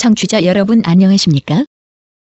청취자 여러분 안녕하십니까?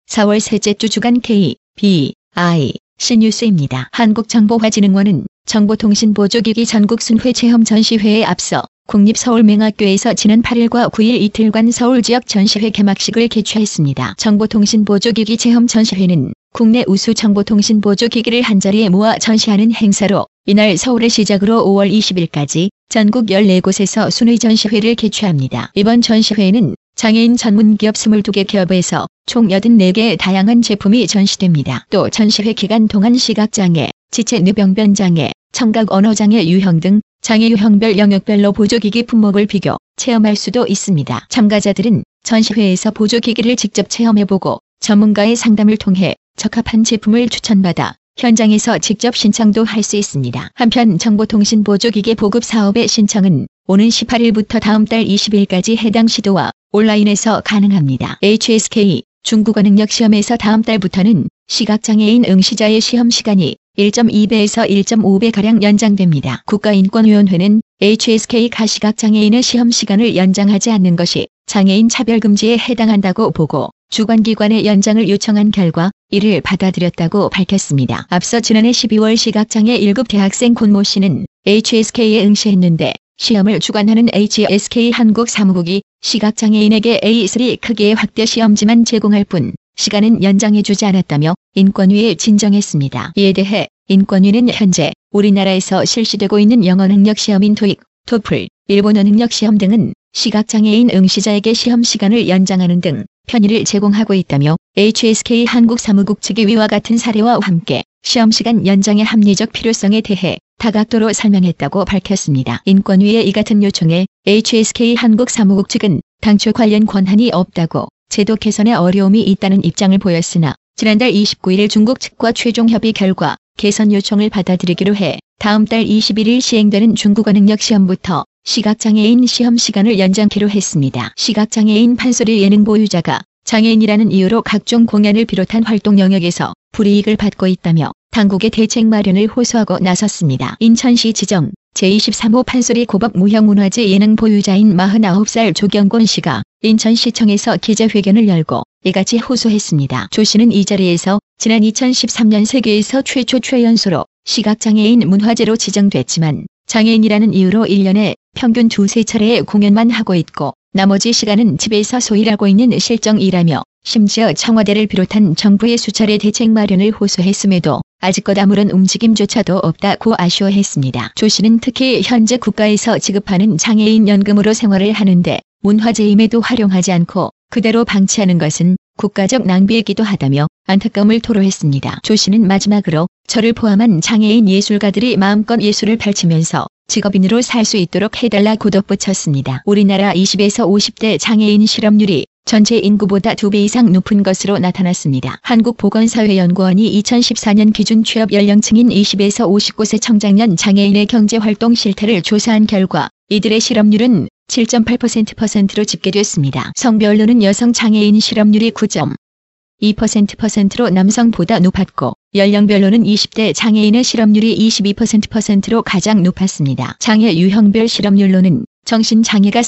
4월 셋째 주 주간 K, B, I, C뉴스입니다. 한국정보화진흥원은 정보통신보조기기 전국순회 체험 전시회에 앞서 국립서울맹학교에서 지난 8일과 9일 이틀간 서울 지역 전시회 개막식을 개최했습니다. 정보통신보조기기 체험 전시회는 국내 우수 정보통신보조기기를 한자리에 모아 전시하는 행사로 이날 서울을 시작으로 5월 20일까지 전국 14곳에서 순회 전시회를 개최합니다. 이번 전시회에는 장애인 전문 기업 22개 기업에서 총 84개의 다양한 제품이 전시됩니다. 또 전시회 기간 동안 시각장애, 지체 뇌병변장애, 청각 언어장애 유형 등 장애 유형별 영역별로 보조기기 품목을 비교, 체험할 수도 있습니다. 참가자들은 전시회에서 보조기기를 직접 체험해보고 전문가의 상담을 통해 적합한 제품을 추천받아 현장에서 직접 신청도 할 수 있습니다. 한편 정보통신보조기계 보급 사업의 신청은 오는 18일부터 다음 달 20일까지 해당 시도와 온라인에서 가능합니다. HSK 중국어 능력 시험에서 다음 달부터는 시각장애인 응시자의 시험 시간이 1.2배에서 1.5배가량 연장됩니다. 국가인권위원회는 HSK 가시각장애인의 시험 시간을 연장하지 않는 것이 장애인 차별금지에 해당한다고 보고 주관기관의 연장을 요청한 결과 이를 받아들였다고 밝혔습니다. 앞서 지난해 12월 시각장애 1급 대학생 권모 씨는 HSK에 응시했는데 시험을 주관하는 HSK 한국 사무국이 시각장애인에게 A3 크기의 확대 시험지만 제공할 뿐 시간은 연장해주지 않았다며 인권위에 진정했습니다. 이에 대해 인권위는 현재 우리나라에서 실시되고 있는 영어 능력 시험인 토익, 토플, 일본어 능력 시험 등은 시각장애인 응시자에게 시험 시간을 연장하는 등 편의를 제공하고 있다며 HSK 한국 사무국 측의 위와 같은 사례와 함께 시험 시간 연장의 합리적 필요성에 대해 다각도로 설명했다고 밝혔습니다. 인권위의 이 같은 요청에 HSK 한국 사무국 측은 당초 관련 권한이 없다고 제도 개선에 어려움이 있다는 입장을 보였으나 지난달 29일 중국 측과 최종 협의 결과 개선 요청을 받아들이기로 해 다음 달 21일 시행되는 중국어 능력 시험부터 시각장애인 시험 시간을 연장키로 했습니다. 시각장애인 판소리 예능 보유자가 장애인이라는 이유로 각종 공연을 비롯한 활동 영역에서 불이익을 받고 있다며 당국의 대책 마련을 호소하고 나섰습니다. 인천시 지정 제23호 판소리 고법 무형문화재 예능 보유자인 49살 조경곤 씨가 인천시청에서 기자회견을 열고 이같이 호소했습니다. 조 씨는 이 자리에서 지난 2013년 세계에서 최초 최연소로 시각장애인 문화재로 지정됐지만 장애인이라는 이유로 1년에 평균 두세 차례의 공연만 하고 있고 나머지 시간은 집에서 소일하고 있는 실정이라며 심지어 청와대를 비롯한 정부의 수차례 대책 마련을 호소했음에도 아직껏 아무런 움직임조차도 없다고 아쉬워했습니다. 조 씨는 특히 현재 국가에서 지급하는 장애인 연금으로 생활을 하는데 문화재임에도 활용하지 않고 그대로 방치하는 것은 국가적 낭비이기도 하다며 안타까움을 토로했습니다. 조 씨는 마지막으로 저를 포함한 장애인 예술가들이 마음껏 예술을 펼치면서 직업인으로 살 수 있도록 해달라고 덧붙였습니다. 우리나라 20에서 50대 장애인 실업률이 전체 인구보다 2배 이상 높은 것으로 나타났습니다. 한국보건사회연구원이 2014년 기준 취업 연령층인 20에서 59세 청장년 장애인의 경제활동 실태를 조사한 결과 이들의 실업률은 7.8%%로 집계됐습니다. 성별로는 여성 장애인 실업률이 9.2%%로 남성보다 높았고 연령별로는 20대 장애인의 실업률이 22%%로 가장 높았습니다. 장애 유형별 실업률로는 정신장애가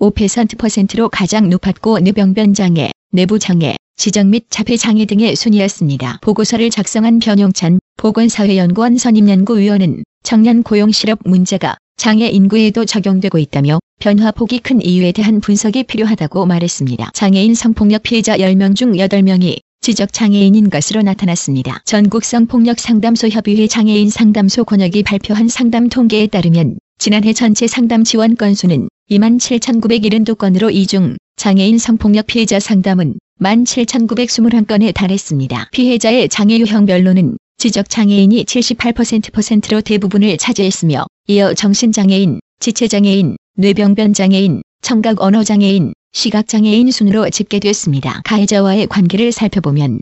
34.5%로 가장 높았고 뇌병변장애, 내부장애, 지적 및 자폐장애 등의 순이었습니다. 보고서를 작성한 변용찬 보건사회연구원 선임연구위원은 청년 고용 실업 문제가 장애 인구에도 적용되고 있다며 변화폭이 큰 이유에 대한 분석이 필요하다고 말했습니다. 장애인 성폭력 피해자 10명 중 8명이 지적장애인인 것으로 나타났습니다. 전국성폭력상담소협의회 장애인 상담소 권역이 발표한 상담 통계에 따르면 지난해 전체 상담 지원 건수는 27,972건으로 이중 장애인 성폭력 피해자 상담은 17,921건에 달했습니다. 피해자의 장애 유형별로는 지적장애인이 78%%로 대부분을 차지했으며 이어 정신장애인, 지체장애인, 뇌병변장애인, 청각 언어장애인, 시각장애인 순으로 집계됐습니다. 가해자와의 관계를 살펴보면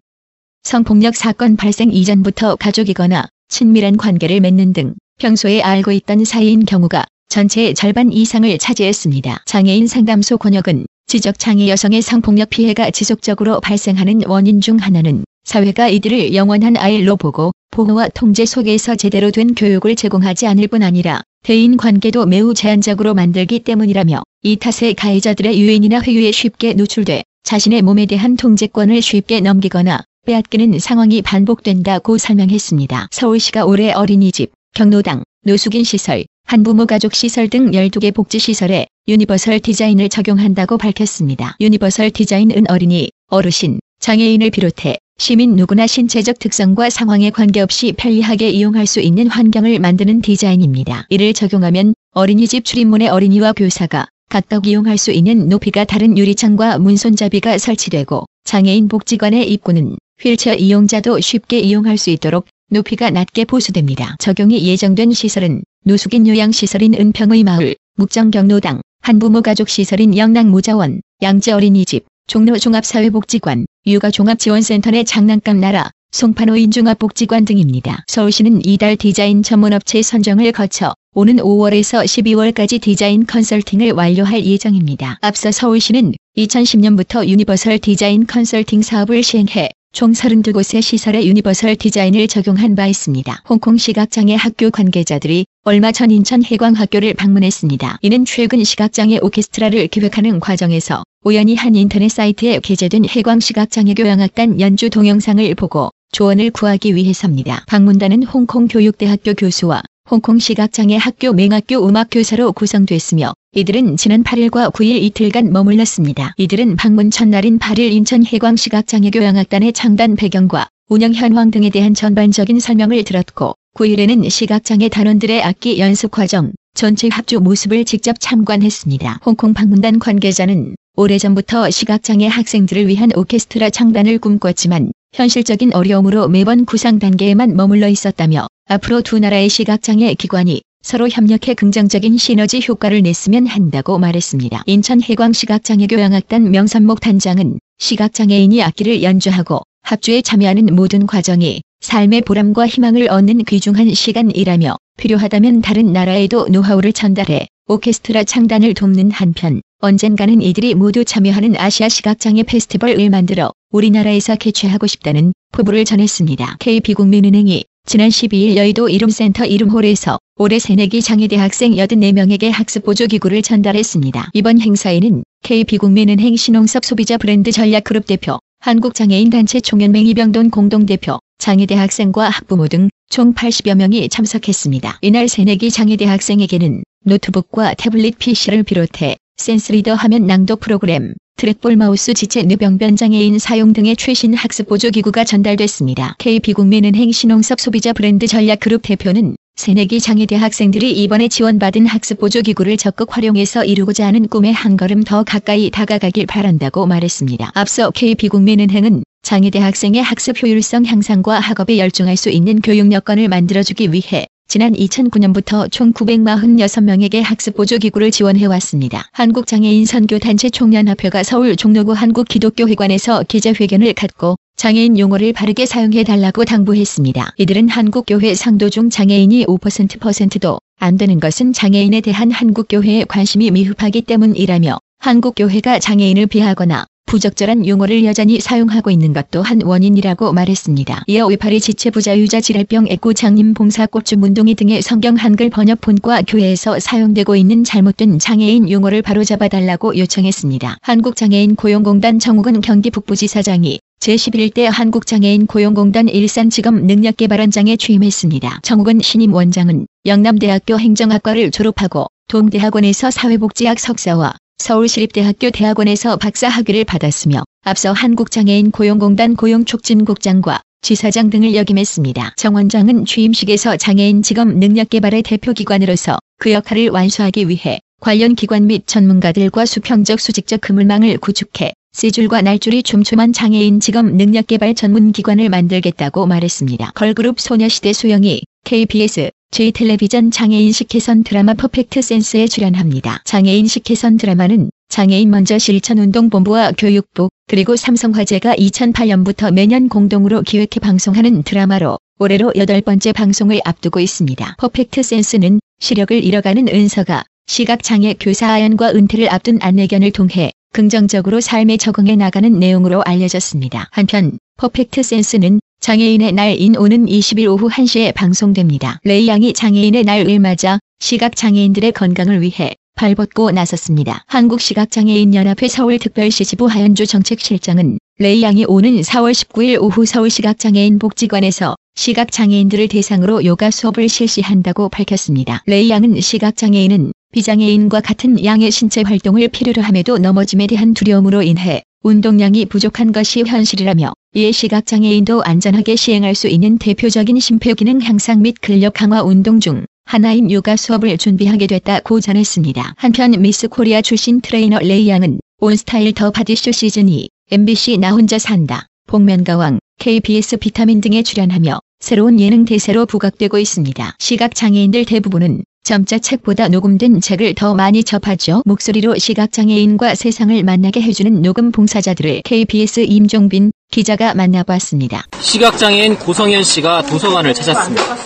성폭력 사건 발생 이전부터 가족이거나 친밀한 관계를 맺는 등 평소에 알고 있던 사이인 경우가 전체의 절반 이상을 차지했습니다. 장애인 상담소 권역은 지적장애 여성의 성폭력 피해가 지속적으로 발생하는 원인 중 하나는 사회가 이들을 영원한 아이로 보고 보호와 통제 속에서 제대로 된 교육을 제공하지 않을 뿐 아니라 대인 관계도 매우 제한적으로 만들기 때문이라며 이 탓에 가해자들의 유인이나 회유에 쉽게 노출돼 자신의 몸에 대한 통제권을 쉽게 넘기거나 빼앗기는 상황이 반복된다고 설명했습니다. 서울시가 올해 어린이집, 경로당, 노숙인 시설, 한부모 가족 시설 등 12개 복지시설에 유니버설 디자인을 적용한다고 밝혔습니다. 유니버설 디자인은 어린이, 어르신, 장애인을 비롯해 시민 누구나 신체적 특성과 상황에 관계없이 편리하게 이용할 수 있는 환경을 만드는 디자인입니다. 이를 적용하면 어린이집 출입문에 어린이와 교사가 각각 이용할 수 있는 높이가 다른 유리창과 문손잡이가 설치되고 장애인 복지관의 입구는 휠체어 이용자도 쉽게 이용할 수 있도록 높이가 낮게 보수됩니다. 적용이 예정된 시설은 노숙인 요양시설인 은평의 마을, 묵정경로당, 한부모 가족시설인 영락모자원, 양재어린이집, 종로종합사회복지관, 육아종합지원센터 내 장난감 나라, 송파노인 종합복지관 등입니다. 서울시는 이달 디자인 전문업체 선정을 거쳐 오는 5월에서 12월까지 디자인 컨설팅을 완료할 예정입니다. 앞서 서울시는 2010년부터 유니버설 디자인 컨설팅 사업을 시행해 총 32곳의 시설에 유니버설 디자인을 적용한 바 있습니다. 홍콩 시각장애 학교 관계자들이 얼마 전 인천 혜광학교를 방문했습니다. 이는 최근 시각장애 오케스트라를 기획하는 과정에서 우연히 한 인터넷 사이트에 게재된 혜광 시각장애 교향악단 연주 동영상을 보고 조언을 구하기 위해서입니다. 방문단은 홍콩 교육대학교 교수와 홍콩 시각장애 학교 맹학교 음악교사로 구성됐으며 이들은 지난 8일과 9일 이틀간 머물렀습니다. 이들은 방문 첫날인 8일 인천 해광 시각장애교향악단의 창단 배경과 운영 현황 등에 대한 전반적인 설명을 들었고 9일에는 시각장애 단원들의 악기 연습 과정, 전체 합주 모습을 직접 참관했습니다. 홍콩 방문단 관계자는 오래전부터 시각장애 학생들을 위한 오케스트라 창단을 꿈꿨지만 현실적인 어려움으로 매번 구상 단계에만 머물러 있었다며 앞으로 두 나라의 시각장애 기관이 서로 협력해 긍정적인 시너지 효과를 냈으면 한다고 말했습니다. 인천 해광시각장애교향악단 명산목 단장은 시각장애인이 악기를 연주하고 합주에 참여하는 모든 과정이 삶의 보람과 희망을 얻는 귀중한 시간이라며 필요하다면 다른 나라에도 노하우를 전달해 오케스트라 창단을 돕는 한편 언젠가는 이들이 모두 참여하는 아시아 시각장애 페스티벌을 만들어 우리나라에서 개최하고 싶다는 포부를 전했습니다. KB국민은행이 지난 12일 여의도 이룸센터 이룸홀에서 올해 새내기 장애대학생 84명에게 학습보조기구를 전달했습니다. 이번 행사에는 KB국민은행 신홍섭 소비자 브랜드 전략그룹 대표, 한국장애인단체 총연맹 이병돈 공동대표, 장애대학생과 학부모 등 총 80여 명이 참석했습니다. 이날 새내기 장애대학생에게는 노트북과 태블릿 PC를 비롯해 센스리더 화면 낭독 프로그램, 트랙볼 마우스 지체 뇌병변 장애인 사용 등의 최신 학습 보조 기구가 전달됐습니다. KB국민은행 신홍섭 소비자 브랜드 전략 그룹 대표는 새내기 장애대 학생들이 이번에 지원받은 학습 보조 기구를 적극 활용해서 이루고자 하는 꿈에 한 걸음 더 가까이 다가가길 바란다고 말했습니다. 앞서 KB국민은행은 장애대 학생의 학습 효율성 향상과 학업에 열중할 수 있는 교육 여건을 만들어주기 위해 지난 2009년부터 총 946명에게 학습보조기구를 지원해왔습니다. 한국장애인 선교단체 총연합회가 서울 종로구 한국기독교회관에서 기자회견을 갖고 장애인 용어를 바르게 사용해달라고 당부했습니다. 이들은 한국교회 상도 중 장애인이 5%%도 안 되는 것은 장애인에 대한 한국교회의 관심이 미흡하기 때문이라며 한국교회가 장애인을 비하거나 부적절한 용어를 여전히 사용하고 있는 것도 한 원인이라고 말했습니다. 이어 외파리 지체부자 유자 질병 애고 장님 봉사 꽃주 문동이 등의 성경 한글 번역 본과 교회에서 사용되고 있는 잘못된 장애인 용어를 바로잡아달라고 요청했습니다. 한국장애인 고용공단 정욱은 경기 북부지사장이 제11대 한국장애인 고용공단 일산지검 능력개발원장에 취임했습니다. 정욱은 신임 원장은 영남대학교 행정학과를 졸업하고 동대학원에서 사회복지학 석사와 서울시립대학교 대학원에서 박사 학위를 받았으며 앞서 한국장애인 고용공단 고용촉진국장과 지사장 등을 역임했습니다. 정 원장은 취임식에서 장애인 직업 능력 개발의 대표기관으로서 그 역할을 완수하기 위해 관련 기관 및 전문가들과 수평적 수직적 그물망을 구축해 씨줄과 날줄이 촘촘한 장애인 직업 능력 개발 전문 기관을 만들겠다고 말했습니다. 걸그룹 소녀시대 수영이 KBS 제2텔레비전 장애인식 개선 드라마 퍼펙트 센스에 출연합니다. 장애인식 개선 드라마는 장애인 먼저 실천운동본부와 교육부 그리고 삼성화재가 2008년부터 매년 공동으로 기획해 방송하는 드라마로 올해로 여덟 번째 방송을 앞두고 있습니다. 퍼펙트 센스는 시력을 잃어가는 은서가 시각장애 교사 아연과 은퇴를 앞둔 안내견을 통해 긍정적으로 삶에 적응해 나가는 내용으로 알려졌습니다. 한편 퍼펙트 센스는 장애인의 날 인 오는 20일 오후 1시에 방송됩니다. 레이 양이 장애인의 날을 맞아 시각장애인들의 건강을 위해 발벗고 나섰습니다. 한국시각장애인연합회 서울특별시지부 하연주 정책실장은 레이 양이 오는 4월 19일 오후 서울시각장애인 복지관에서 시각장애인들을 대상으로 요가 수업을 실시한다고 밝혔습니다. 레이 양은 시각장애인은 비장애인과 같은 양의 신체 활동을 필요로 함에도 넘어짐에 대한 두려움으로 인해 운동량이 부족한 것이 현실이라며 이에 시각장애인도 안전하게 시행할 수 있는 대표적인 심폐기능 향상 및 근력 강화 운동 중 하나인 요가 수업을 준비하게 됐다고 전했습니다. 한편 미스 코리아 출신 트레이너 레이 양은 온스타일 더 바디쇼 시즌 2 MBC 나 혼자 산다, 복면가왕, KBS 비타민 등에 출연하며 새로운 예능 대세로 부각되고 있습니다. 시각장애인들 대부분은 점자 책보다 녹음된 책을 더 많이 접하죠. 목소리로 시각장애인과 세상을 만나게 해주는 녹음 봉사자들을 KBS 임종빈 기자가 만나봤습니다. 시각장애인 고성현 씨가 도서관을 찾았습니다.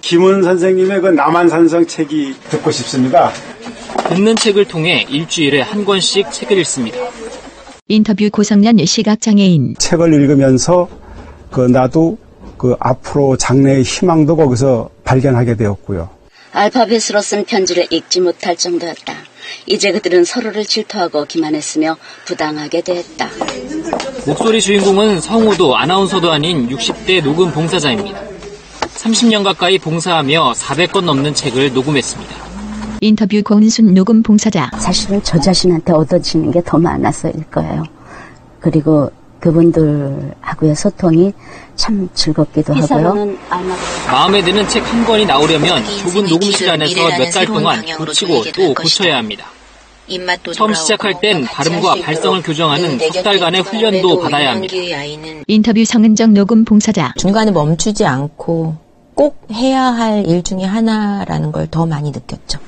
김은 선생님의 그 남한산성 책이 듣고 싶습니다. 듣는 책을 통해 일주일에 한 권씩 책을 읽습니다. 인터뷰 고성년 시각장애인 책을 읽으면서 그 나도 그 앞으로 장래의 희망도 거기서 발견하게 되었고요. 알파벳으로 쓴 편지를 읽지 못할 정도였다. 이제 그들은 서로를 질투하고 기만했으며 부당하게 대했다. 목소리 주인공은 성우도 아나운서도 아닌 60대 녹음 봉사자입니다. 30년 가까이 봉사하며 400권 넘는 책을 녹음했습니다. 인터뷰 권순 녹음 봉사자 사실은 저 자신한테 얻어지는 게 더 많았을 거예요. 그리고 그분들하고의 소통이 참 즐겁기도 하고요. 마음에 드는 책 한 권이 나오려면 좁은 녹음실 안에서 몇 달 동안 고치고 또 고쳐야 합니다. 처음 시작할 땐 발음과 발성을 교정하는 석 달간의 훈련도 받아야 합니다. 인터뷰 성은정 녹음 봉사자 중간에 멈추지 않고 꼭 해야 할 일 중에 하나라는 걸 더 많이 느꼈죠.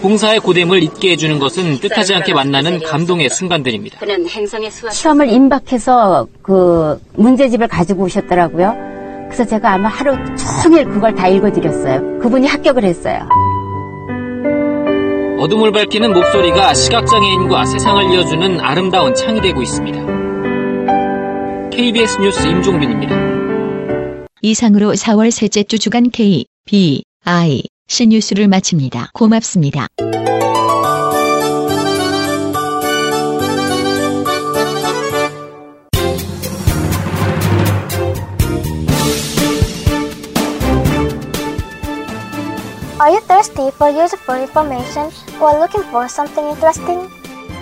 봉사의 고됨을 잊게 해주는 것은 뜻하지 않게 만나는 감동의 순간들입니다. 그는 행성의 수학 시험을 임박해서 그 문제집을 가지고 오셨더라고요. 그래서 제가 아마 하루 종일 그걸 다 읽어드렸어요. 그분이 합격을 했어요. 어둠을 밝히는 목소리가 시각장애인과 세상을 이어주는 아름다운 창이 되고 있습니다. KBS 뉴스 임종빈입니다. 이상으로 4월 셋째 주 주간 K, B, I, C 뉴스를 마칩니다. 고맙습니다. Are you thirsty for useful information or looking for something interesting?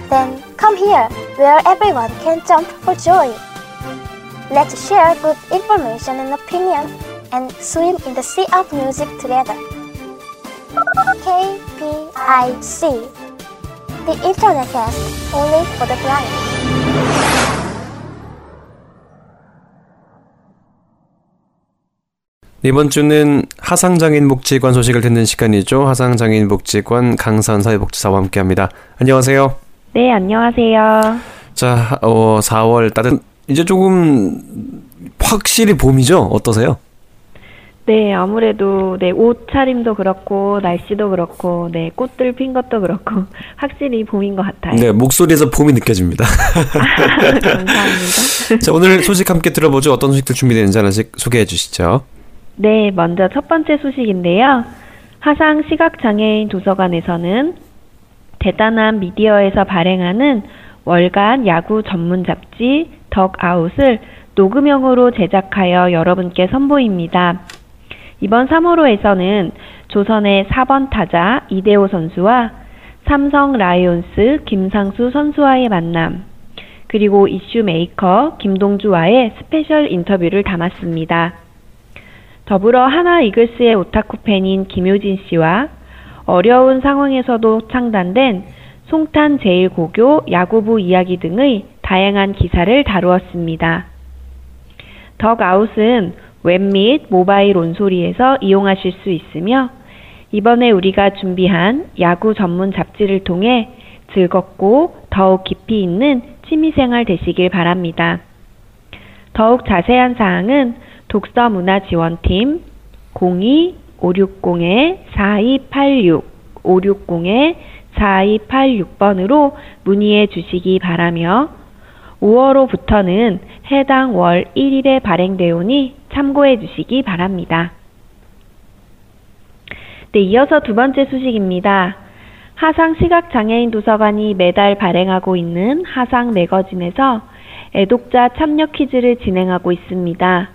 Then come here, where everyone can jump for joy. Let's share good information and opinion and swim in the sea of music together. KPIC The Internet Cast only for the blind. 이번 주는 하상장애인 복지관 소식을 듣는 시간이죠. 하상장애인 복지관 강선 사회복지사와 함께합니다. 안녕하세요. 네, 안녕하세요. 자, 어, 4월 따뜻 이제 조금 확실히 봄이죠. 어떠세요? 네, 아무래도 네, 옷차림도 그렇고 날씨도 그렇고 네, 꽃들 핀 것도 그렇고 확실히 봄인 것 같아요. 네, 목소리에서 봄이 느껴집니다. 감사합니다. 자, 오늘 소식 함께 들어보죠. 어떤 소식들 준비되는지 하나씩 소개해 주시죠. 네, 먼저 첫 번째 소식인데요. 하상 시각장애인 도서관에서는 대단한 미디어에서 발행하는 월간 야구 전문 잡지 덕아웃을 녹음형으로 제작하여 여러분께 선보입니다. 이번 3호로에서는 조선의 4번 타자 이대호 선수와 삼성 라이온스 김상수 선수와의 만남, 그리고 이슈 메이커 김동주와의 스페셜 인터뷰를 담았습니다. 더불어 한화 이글스의 오타쿠 팬인 김효진 씨와 어려운 상황에서도 창단된 송탄 제일고교 야구부 이야기 등의 다양한 기사를 다루었습니다. 덕아웃은 웹 및 모바일 온소리에서 이용하실 수 있으며 이번에 우리가 준비한 야구 전문 잡지를 통해 즐겁고 더욱 깊이 있는 취미생활 되시길 바랍니다. 더욱 자세한 사항은 독서문화지원팀 02-560-4286 560-4286번으로 문의해 주시기 바라며 5월호부터는 해당 월 1일에 발행되오니 참고해 주시기 바랍니다. 네, 이어서 두 번째 소식입니다. 하상 시각장애인 도서관이 매달 발행하고 있는 하상 매거진에서 애독자 참여 퀴즈를 진행하고 있습니다.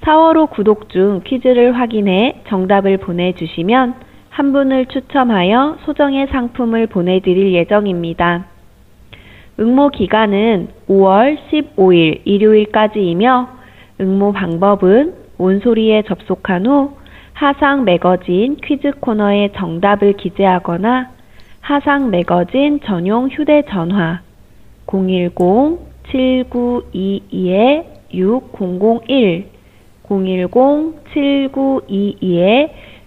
4월 호 구독 중 퀴즈를 확인해 정답을 보내주시면 한 분을 추첨하여 소정의 상품을 보내드릴 예정입니다. 응모 기간은 5월 15일 일요일까지이며 응모 방법은 온소리에 접속한 후 하상 매거진 퀴즈 코너에 정답을 기재하거나 하상 매거진 전용 휴대전화 010-7922-6001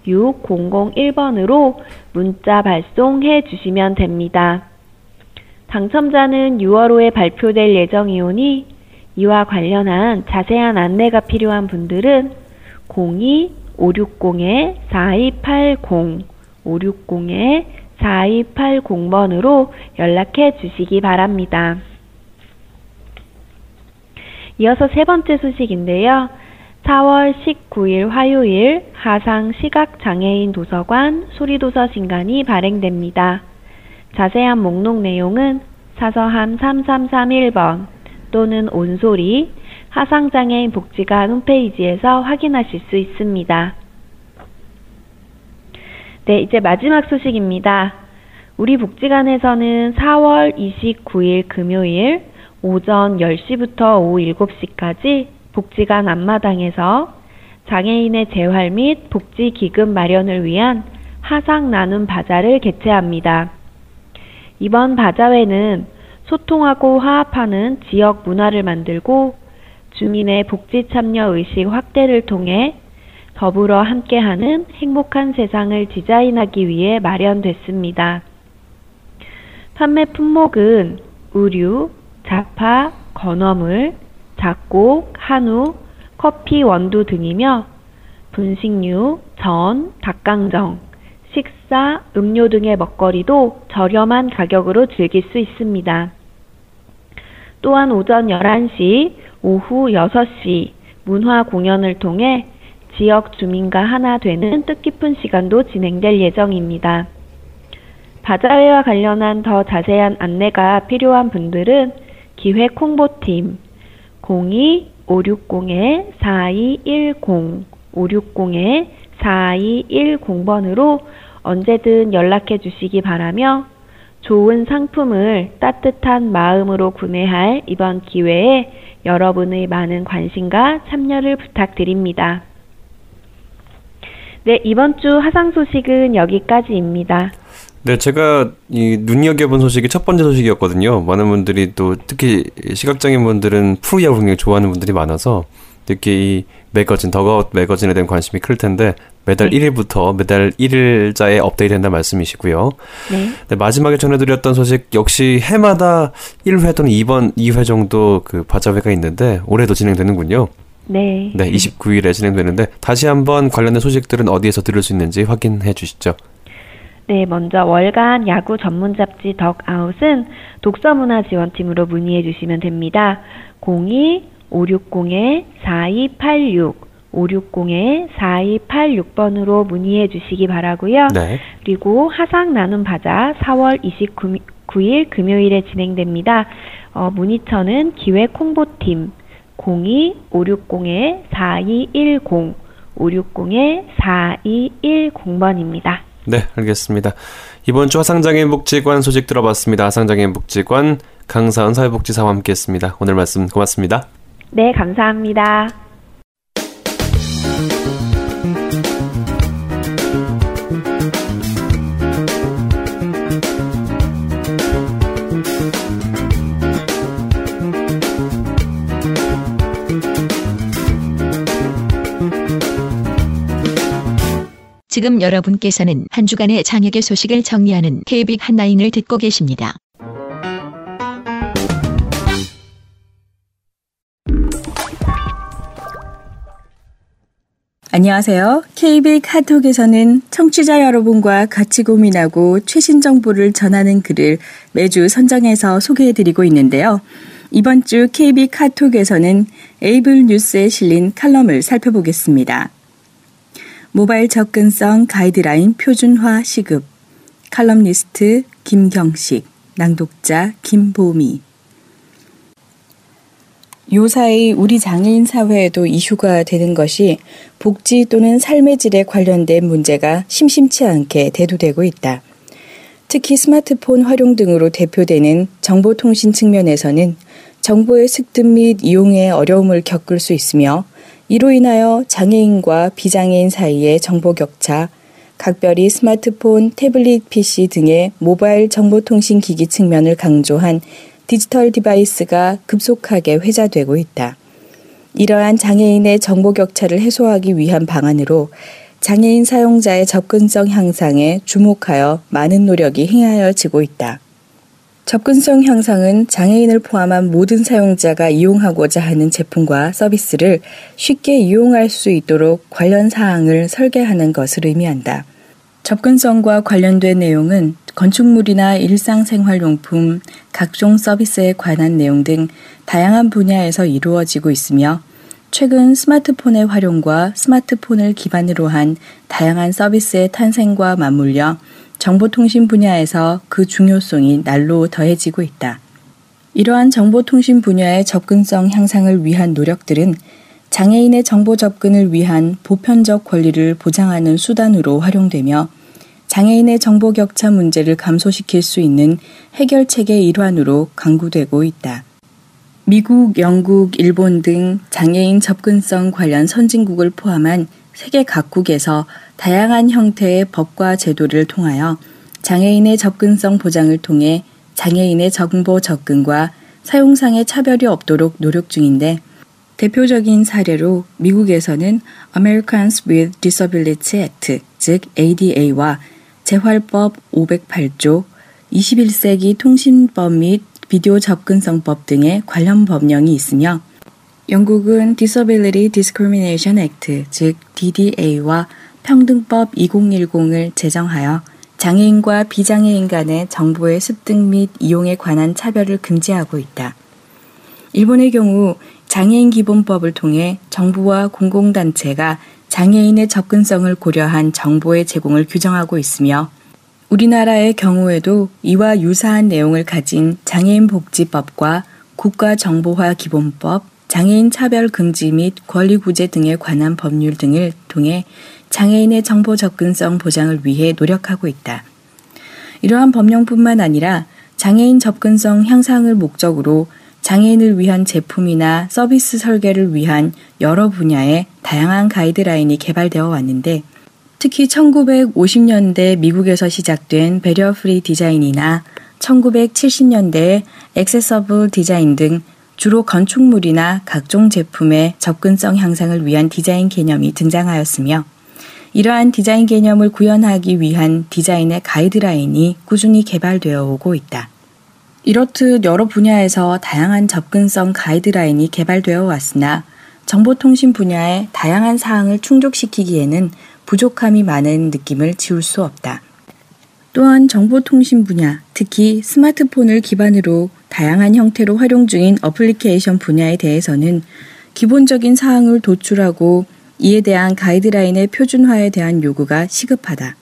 010-7922-6001번으로 문자 발송해 주시면 됩니다. 당첨자는 6월 5에 발표될 예정이오니 이와 관련한 자세한 안내가 필요한 분들은 02-560-4280, 560-4280번으로 연락해 주시기 바랍니다. 이어서 세 번째 소식인데요. 4월 19일 화요일 하상 시각장애인 도서관 소리도서 신간이 발행됩니다. 자세한 목록 내용은 사서함 3331번 또는 온소리 하상장애인 복지관 홈페이지에서 확인하실 수 있습니다. 네, 이제 마지막 소식입니다. 우리 복지관에서는 4월 29일 금요일 오전 10시부터 오후 7시까지 복지관 앞마당에서 장애인의 재활 및 복지 기금 마련을 위한 하상 나눔 바자를 개최합니다. 이번 바자회는 소통하고 화합하는 지역 문화를 만들고 주민의 복지 참여 의식 확대를 통해 더불어 함께하는 행복한 세상을 디자인하기 위해 마련됐습니다. 판매 품목은 의류, 자파, 건어물, 작곡, 한우, 커피, 원두 등이며 분식류, 전, 닭강정, 식사, 음료 등의 먹거리도 저렴한 가격으로 즐길 수 있습니다. 또한 오전 11시, 오후 6시 문화 공연을 통해 지역 주민과 하나 되는 뜻깊은 시간도 진행될 예정입니다. 바자회와 관련한 더 자세한 안내가 필요한 분들은 기획 홍보팀 02-560-4210 560-4210번으로 언제든 연락해 주시기 바라며 좋은 상품을 따뜻한 마음으로 구매할 이번 기회에 여러분의 많은 관심과 참여를 부탁드립니다. 네, 이번 주 화상 소식은 여기까지입니다. 네, 제가 이 눈여겨본 소식이 첫 번째 소식이었거든요. 많은 분들이 또 특히 시각장애인 분들은 프로야구 굉장히 좋아하는 분들이 많아서 특히 이 매거진, 더가웃 매거진에 대한 관심이 클 텐데 매달 네. 1일부터 매달 1일자에 업데이트 된다는 말씀이시고요. 네. 네. 마지막에 전해드렸던 소식 역시 해마다 1회 또는 2번, 2회 정도 그 바자회가 있는데 올해도 진행되는군요. 네. 네, 29일에 진행되는데 다시 한번 관련된 소식들은 어디에서 들을 수 있는지 확인해 주시죠. 네, 먼저 월간 야구 전문 잡지 덕아웃은 독서문화 지원팀으로 문의해 주시면 됩니다. 02-560-4286 560-4286번으로 문의해 주시기 바라고요. 네. 그리고 하상 나눔 바자 4월 29일 금요일에 진행됩니다. 어, 문의처는 기획 홍보팀 02-560-4210 560-4210번입니다. 네, 알겠습니다. 이번 주 화상장애인 복지관 소식 들어봤습니다. 화상장애인 복지관 강사은 사회복지사와 함께했습니다. 오늘 말씀 고맙습니다. 네, 감사합니다. 지금 여러분께서는 한 주간의 장혁의 소식을 정리하는 KBIC 한라인을 듣고 계십니다. 안녕하세요. KBIC 카톡에서는 청취자 여러분과 같이 고민하고 최신 정보를 전하는 글을 매주 선정해서 소개해드리고 있는데요. 이번 주 KB 카톡에서는 에이블 뉴스에 실린 칼럼을 살펴보겠습니다. 모바일 접근성 가이드라인 표준화 시급, 칼럼니스트 김경식, 낭독자 김보미. 요사이 우리 장애인 사회에도 이슈가 되는 것이 복지 또는 삶의 질에 관련된 문제가 심심치 않게 대두되고 있다. 특히 스마트폰 활용 등으로 대표되는 정보통신 측면에서는 정보의 습득 및 이용에 어려움을 겪을 수 있으며 이로 인하여 장애인과 비장애인 사이의 정보 격차, 각별히 스마트폰, 태블릿 PC 등의 모바일 정보통신 기기 측면을 강조한 디지털 디바이드가 급속하게 회자되고 있다. 이러한 장애인의 정보 격차를 해소하기 위한 방안으로 장애인 사용자의 접근성 향상에 주목하여 많은 노력이 행하여지고 있다. 접근성 향상은 장애인을 포함한 모든 사용자가 이용하고자 하는 제품과 서비스를 쉽게 이용할 수 있도록 관련 사항을 설계하는 것을 의미한다. 접근성과 관련된 내용은 건축물이나 일상생활용품, 각종 서비스에 관한 내용 등 다양한 분야에서 이루어지고 있으며 최근 스마트폰의 활용과 스마트폰을 기반으로 한 다양한 서비스의 탄생과 맞물려 정보통신 분야에서 그 중요성이 날로 더해지고 있다. 이러한 정보통신 분야의 접근성 향상을 위한 노력들은 장애인의 정보 접근을 위한 보편적 권리를 보장하는 수단으로 활용되며 장애인의 정보 격차 문제를 감소시킬 수 있는 해결책의 일환으로 강구되고 있다. 미국, 영국, 일본 등 장애인 접근성 관련 선진국을 포함한 세계 각국에서 다양한 형태의 법과 제도를 통하여 장애인의 접근성 보장을 통해 장애인의 정보 접근과 사용상의 차별이 없도록 노력 중인데 대표적인 사례로 미국에서는 Americans with Disability Act, 즉 ADA와 재활법 508조, 21세기 통신법 및 비디오 접근성법 등의 관련 법령이 있으며 영국은 Disability Discrimination Act, 즉 DDA와 평등법 2010을 제정하여 장애인과 비장애인 간의 정보의 습득 및 이용에 관한 차별을 금지하고 있다. 일본의 경우 장애인 기본법을 통해 정부와 공공단체가 장애인의 접근성을 고려한 정보의 제공을 규정하고 있으며 우리나라의 경우에도 이와 유사한 내용을 가진 장애인 복지법과 국가정보화 기본법, 장애인 차별 금지 및 권리 구제 등에 관한 법률 등을 통해 장애인의 정보 접근성 보장을 위해 노력하고 있다. 이러한 법령뿐만 아니라 장애인 접근성 향상을 목적으로 장애인을 위한 제품이나 서비스 설계를 위한 여러 분야의 다양한 가이드라인이 개발되어 왔는데 특히 1950년대 미국에서 시작된 barrier free 디자인이나 1970년대 accessible 디자인 등 주로 건축물이나 각종 제품의 접근성 향상을 위한 디자인 개념이 등장하였으며 이러한 디자인 개념을 구현하기 위한 디자인의 가이드라인이 꾸준히 개발되어 오고 있다. 이렇듯 여러 분야에서 다양한 접근성 가이드라인이 개발되어 왔으나 정보통신 분야의 다양한 사항을 충족시키기에는 부족함이 많은 느낌을 지울 수 없다. 또한 정보통신 분야, 특히 스마트폰을 기반으로 다양한 형태로 활용 중인 어플리케이션 분야에 대해서는 기본적인 사항을 도출하고 이에 대한 가이드라인의 표준화에 대한 요구가 시급하다.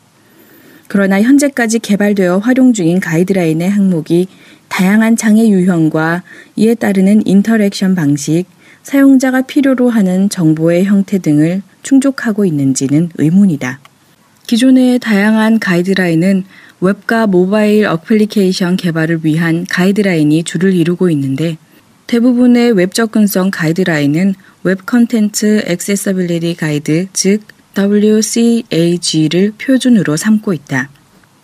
그러나 현재까지 개발되어 활용 중인 가이드라인의 항목이 다양한 장애 유형과 이에 따르는 interaction 방식, 사용자가 필요로 하는 정보의 형태 등을 충족하고 있는지는 의문이다. 기존의 다양한 가이드라인은 웹과 모바일 어플리케이션 개발을 위한 가이드라인이 주를 이루고 있는데 대부분의 웹 접근성 가이드라인은 Web Content Accessibility Guide 즉 WCAG를 표준으로 삼고 있다.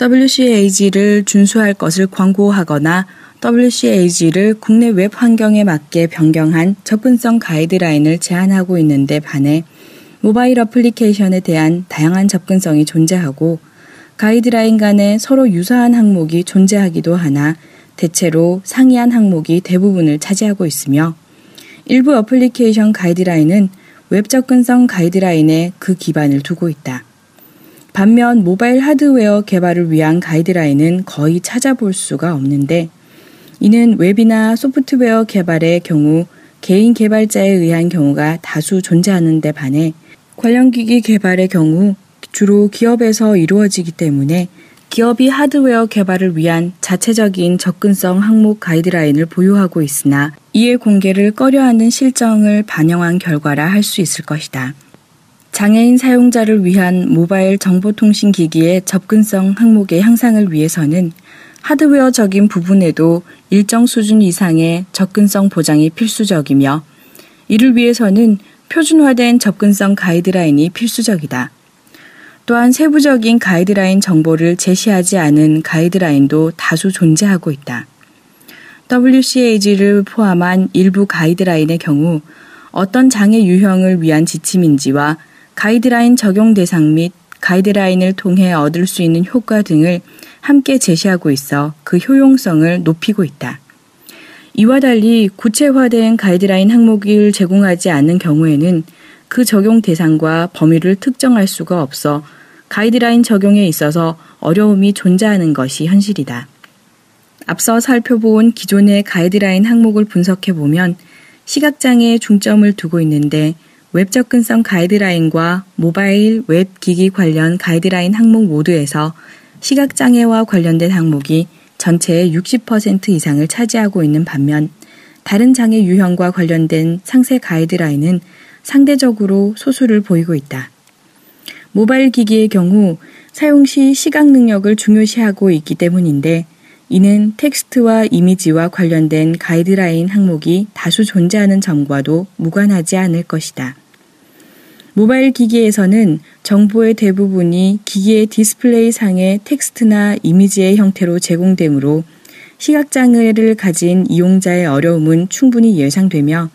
WCAG를 준수할 것을 권고하거나 WCAG를 국내 웹 환경에 맞게 변경한 접근성 가이드라인을 제안하고 있는데 반해 모바일 어플리케이션에 대한 다양한 접근성이 존재하고 가이드라인 간에 서로 유사한 항목이 존재하기도 하나 대체로 상이한 항목이 대부분을 차지하고 있으며 일부 어플리케이션 가이드라인은 웹 접근성 가이드라인에 그 기반을 두고 있다. 반면 모바일 하드웨어 개발을 위한 가이드라인은 거의 찾아볼 수가 없는데 이는 웹이나 소프트웨어 개발의 경우 개인 개발자에 의한 경우가 다수 존재하는 데 반해 관련 기기 개발의 경우 주로 기업에서 이루어지기 때문에 기업이 하드웨어 개발을 위한 자체적인 접근성 항목 가이드라인을 보유하고 있으나 이의 공개를 꺼려하는 실정을 반영한 결과라 할 수 있을 것이다. 장애인 사용자를 위한 모바일 정보통신 기기의 접근성 항목의 향상을 위해서는 하드웨어적인 부분에도 일정 수준 이상의 접근성 보장이 필수적이며 이를 위해서는 표준화된 접근성 가이드라인이 필수적이다. 또한 세부적인 가이드라인 정보를 제시하지 않은 가이드라인도 다수 존재하고 있다. WCAG를 포함한 일부 가이드라인의 경우 어떤 장애 유형을 위한 지침인지와 가이드라인 적용 대상 및 가이드라인을 통해 얻을 수 있는 효과 등을 함께 제시하고 있어 그 효용성을 높이고 있다. 이와 달리 구체화된 가이드라인 항목을 제공하지 않는 경우에는 그 적용 대상과 범위를 특정할 수가 없어 가이드라인 적용에 있어서 어려움이 존재하는 것이 현실이다. 앞서 살펴본 기존의 가이드라인 항목을 분석해 보면 시각장애에 중점을 두고 있는데 웹 접근성 가이드라인과 모바일 웹 기기 관련 가이드라인 항목 모두에서 시각장애와 관련된 항목이 전체의 60% 이상을 차지하고 있는 반면 다른 장애 유형과 관련된 상세 가이드라인은 상대적으로 소수를 보이고 있다. 모바일 기기의 경우 사용 시 시각 능력을 중요시하고 있기 때문인데 이는 텍스트와 이미지와 관련된 가이드라인 항목이 다수 존재하는 점과도 무관하지 않을 것이다. 모바일 기기에서는 정보의 대부분이 기기의 디스플레이 상의 텍스트나 이미지의 형태로 제공되므로 시각장애를 가진 이용자의 어려움은 충분히 예상되며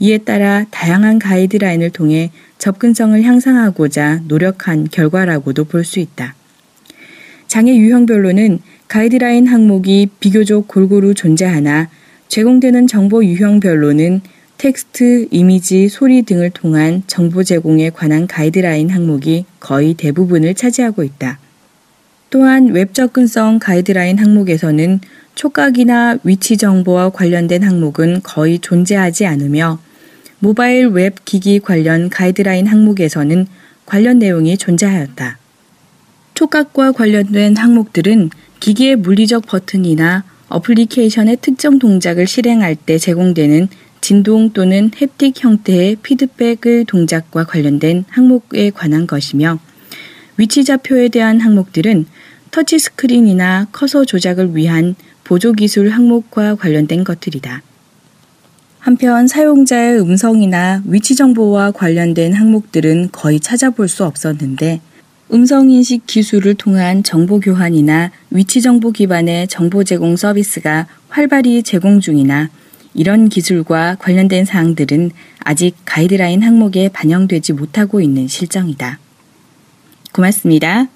이에 따라 다양한 가이드라인을 통해 접근성을 향상하고자 노력한 결과라고도 볼 수 있다. 장애 유형별로는 가이드라인 항목이 비교적 골고루 존재하나 제공되는 정보 유형별로는 텍스트, 이미지, 소리 등을 통한 정보 제공에 관한 가이드라인 항목이 거의 대부분을 차지하고 있다. 또한 웹 접근성 가이드라인 항목에서는 촉각이나 위치 정보와 관련된 항목은 거의 존재하지 않으며 모바일 웹 기기 관련 가이드라인 항목에서는 관련 내용이 존재하였다. 촉각과 관련된 항목들은 기기의 물리적 버튼이나 어플리케이션의 특정 동작을 실행할 때 제공되는 진동 또는 haptic 형태의 피드백의 동작과 관련된 항목에 관한 것이며 위치 좌표에 대한 항목들은 터치 스크린이나 커서 조작을 위한 보조 기술 항목과 관련된 것들이다. 한편 사용자의 음성이나 위치 정보와 관련된 항목들은 거의 찾아볼 수 없었는데 음성인식 기술을 통한 정보 교환이나 위치 정보 기반의 정보 제공 서비스가 활발히 제공 중이나 이런 기술과 관련된 사항들은 아직 가이드라인 항목에 반영되지 못하고 있는 실정이다. 고맙습니다.